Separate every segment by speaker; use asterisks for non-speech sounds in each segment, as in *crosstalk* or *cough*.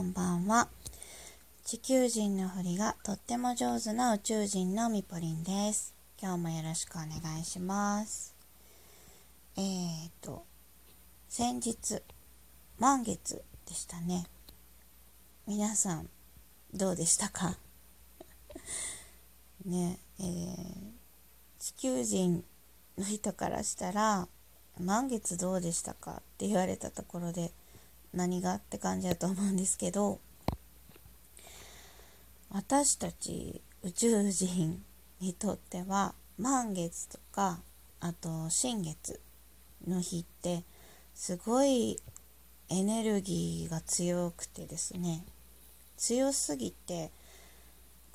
Speaker 1: こんばんは。地球人のふりがとっても上手な宇宙人のみぽりんです。今日もよろしくお願いします。えーと、先日、満月でしたね。皆さん、どうでしたか？*laughs* ね、えー、地球人の人からしたら、満月どうでしたか？って言われたところで、何が？って感じだと思うんですけど私たち宇宙人にとっては満月とかあと新月の日ってすごいエネルギーが強くてですね強すぎて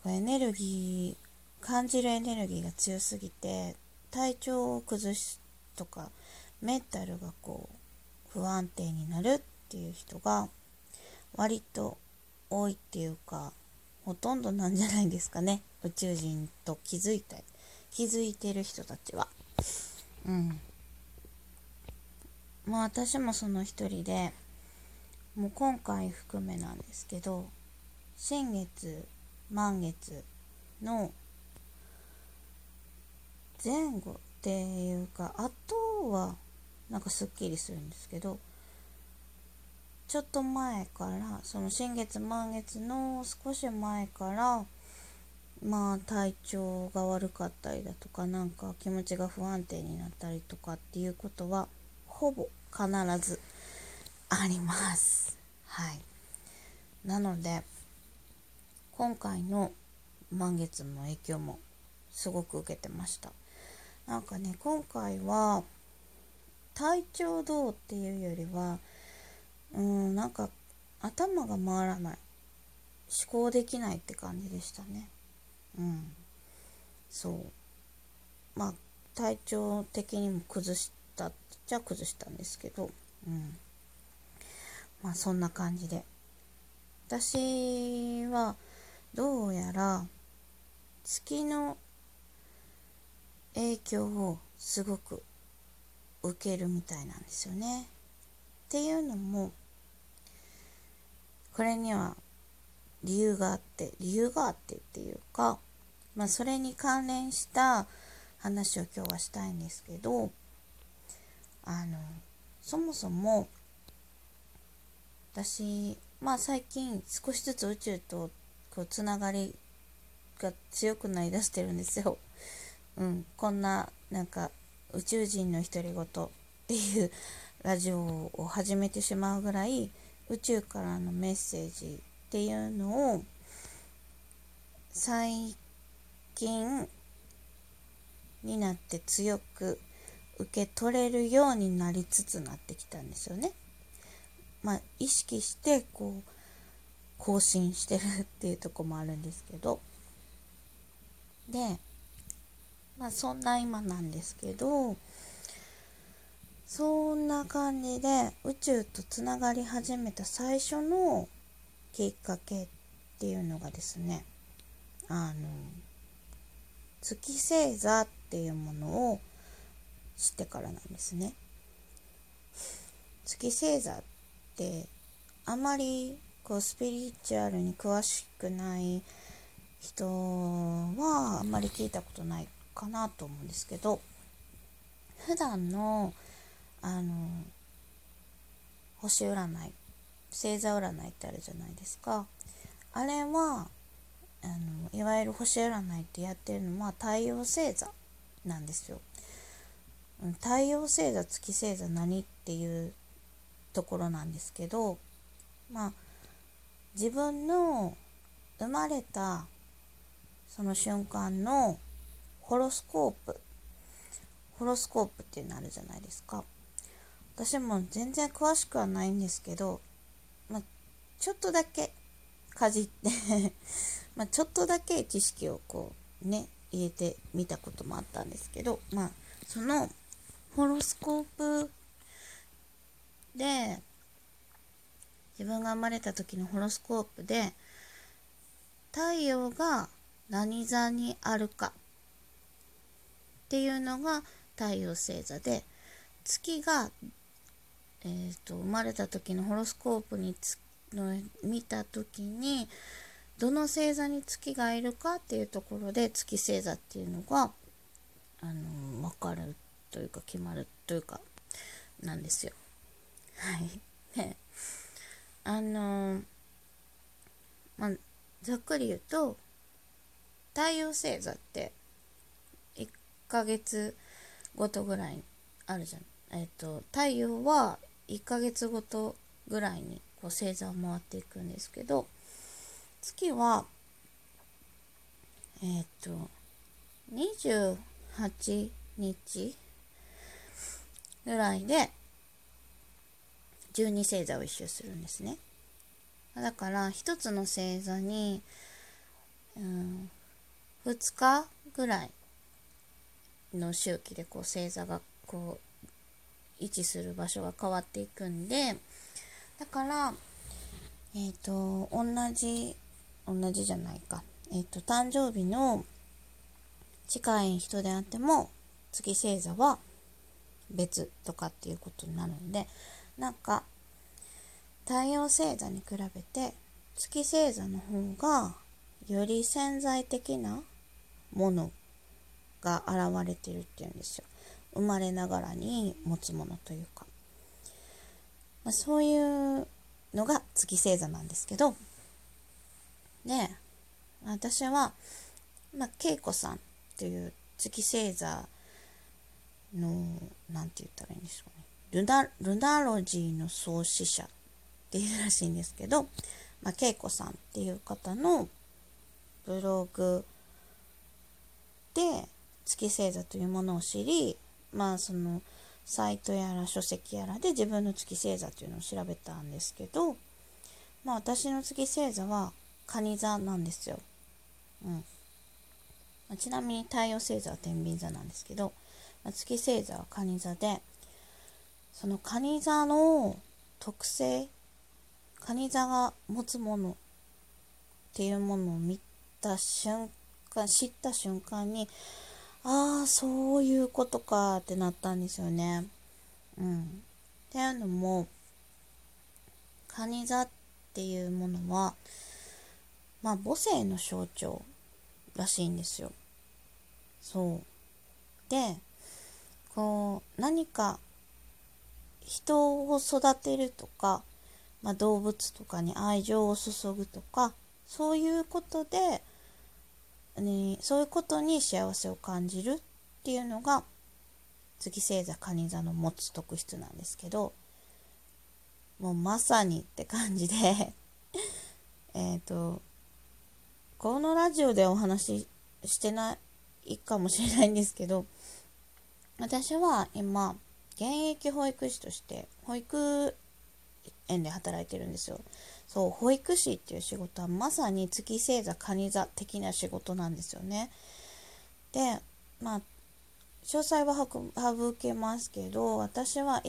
Speaker 1: こうエネルギー感じるエネルギーが強すぎて体調を崩すとかメンタルがこう不安定になるっていう人が割と多いっていうかほとんどなんじゃないですかね。宇宙人と気づいた気づいてる人たちは。うん。まあ私もその一人でもう今回含めなんですけど新月満月の前後っていうかあとはなんかすっきりするんですけどちょっと前からその新月満月の少し前からまあ体調が悪かったりだとかなんか気持ちが不安定になったりとかっていうことはほぼ必ずあります。はい。なので今回の満月の影響もすごく受けてました。なんかね今回は体調どうっていうよりはうんなんか頭が回らない。思考できないって感じでしたね。うん。そう。まあ体調的にも崩したっちゃ崩したんですけど。うん。まあそんな感じで。私はどうやら月の影響をすごく受けるみたいなんですよね。っていうのもこれには理由があって理由があってっていうか、まあ、それに関連した話を今日はしたいんですけどあのそもそも私まあ最近少しずつ宇宙とこうつながりが強くなりだしてるんですよ。うん、こんななんか宇宙人の独り言っていうラジオを始めてしまうぐらい宇宙からのメッセージっていうのを最近になって強く受け取れるようになりつつなってきたんですよね。まあ意識してこう更新してるっていうとこもあるんですけどでまあそんな今なんですけどそんな感じで宇宙とつながり始めた最初のきっかけっていうのがですねあの月星座っていうものを知ってからなんですね。月星座ってあまりこうスピリチュアルに詳しくない人はあんまり聞いたことないかなと思うんですけど普段のあの星占い星座占いってあるじゃないですか。あれはあのいわゆる星占いってやってるのは太陽星座なんですよ。太陽星座月星座何っていうところなんですけどまあ自分の生まれたその瞬間のホロスコープホロスコープっていうのあるじゃないですか。私も全然詳しくはないんですけど、まあ、ちょっとだけかじって *laughs* まちょっとだけ知識をこうね入れてみたこともあったんですけどまあそのホロスコープで自分が生まれた時のホロスコープで太陽が何座にあるかっていうのが太陽星座で月がえーと、生まれた時のホロスコープにつの見た時にどの星座に月がいるかっていうところで月星座っていうのがあの分かるというか決まるというかなんですよ。*laughs* はい。ね、あのまあざっくり言うと太陽星座って1ヶ月ごとぐらいあるじゃん。えっ、ー、と太陽は1ヶ月ごとぐらいにこう星座を回っていくんですけど月はえっ、と28日ぐらいで12星座を一周するんですね。だから一つの星座に、うん、2日ぐらいの周期でこう星座がこう位置する場所が変わっていくんでだからえっ、ー、と同じ同じじゃないか。えっ、ー、と誕生日の近い人であっても月星座は別とかっていうことになるんでなんか太陽星座に比べて月星座の方がより潜在的なものが現れてるっていうんですよ。生まれながらに持つものというか、まあ、そういうのが月星座なんですけど。で私は、まあ、恵子さんっていう月星座の何て言ったらいいんでしょうね。ルナルナロジーの創始者っていうらしいんですけど、まあ、恵子さんっていう方のブログで月星座というものを知りまあそのサイトやら書籍やらで自分の月星座というのを調べたんですけどまあ私の月星座は蟹座なんですよ。うんまあ、ちなみに太陽星座は天秤座なんですけど、まあ、月星座は蟹座でその蟹座の特性蟹座が持つものっていうものを見た瞬間知った瞬間にああそういうことかってなったんですよね。うん、っていうのも蟹座っていうものはまあ母性の象徴らしいんですよ。そう。でこう何か人を育てるとかまあ、動物とかに愛情を注ぐとかそういうことで、ね、そういうことに幸せを感じるっていうのが月星座蟹座の持つ特質なんですけどもうまさにって感じで *laughs* えっとこのラジオでお話ししてないかもしれないんですけど私は今現役保育士として保育園で働いてるんですよ。そう、保育士っていう仕事はまさに月星座、蟹座的な仕事なんですよね。で、まあ、詳細は省けますけど、私は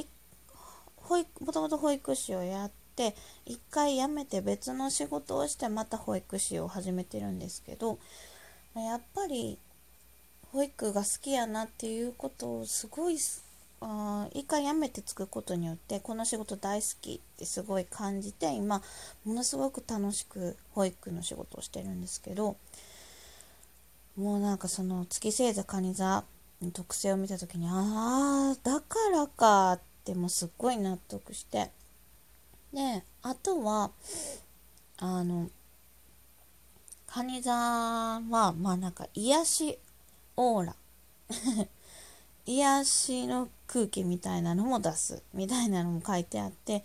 Speaker 1: 保育、もともと保育士をやって、一回辞めて別の仕事をしてまた保育士を始めてるんですけど、やっぱり保育が好きやなっていうことをすごいあ一回辞めてつくことによってこの仕事大好きってすごい感じて今ものすごく楽しく保育の仕事をしてるんですけどもうなんかその月星座蟹座の特性を見た時にああだからかってもうすっごい納得してであとはあの蟹座はまあなんか癒しオーラ。*laughs* 癒しの空気みたいなのも出すみたいなのも書いてあって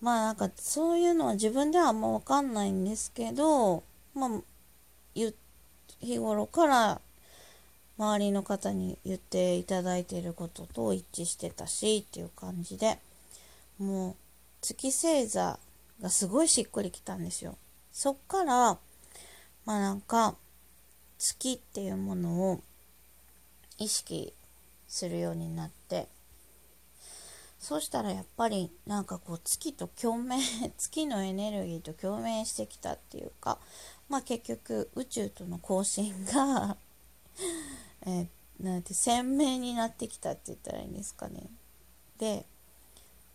Speaker 1: まあなんかそういうのは自分ではあんま分かんないんですけどまあ日頃から周りの方に言っていただいていることと一致してたしっていう感じでもう月星座がすごいしっくりきたんですよ。そっからまあなんか月っていうものを意識するようになって。そうしたらやっぱりなんかこう月と共鳴 *laughs* 月のエネルギーと共鳴してきたっていうかまあ結局宇宙との交信が *laughs* え、なんて鮮明になってきたって言ったらいいんですかね。で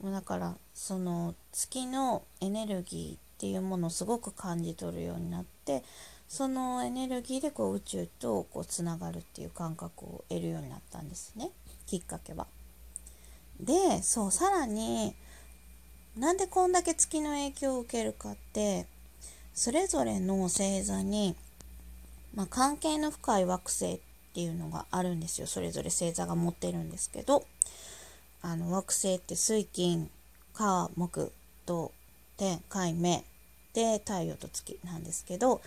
Speaker 1: だからその月のエネルギーっていうものをすごく感じ取るようになってそのエネルギーでこう宇宙とこうつながるっていう感覚を得るようになったんですねきっかけは。でそうさらになんでこんだけ月の影響を受けるかってそれぞれの星座に、まあ、関係の深い惑星っていうのがあるんですよそれぞれ星座が持ってるんですけどあの惑星って水金火木土天海明で太陽と月なんですけど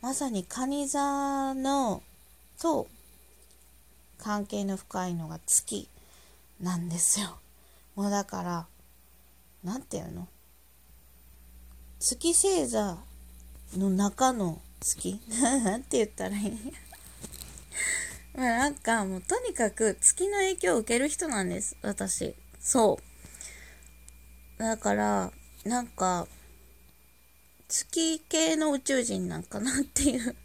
Speaker 1: まさに蟹座のと関係の深いのが月なんですよ。もうだから何て言うの？月星座の中の月？*laughs* なんて言ったらいい？*laughs* まあなんかもうとにかく月の影響を受ける人なんです、私。そう。だから、なんか、月系の宇宙人なんかなっていう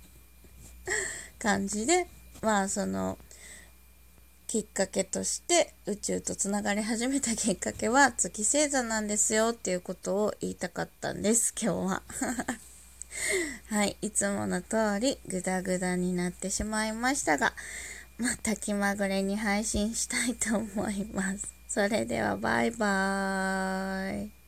Speaker 1: 感じで、まあその、きっかけとして宇宙とつながり始めたきっかけは月星座なんですよっていうことを言いたかったんです、*laughs* 今日は。*laughs* はい、いつもの通りグダグダになってしまいましたが、また気まぐれに配信したいと思います。それではバイバーイ。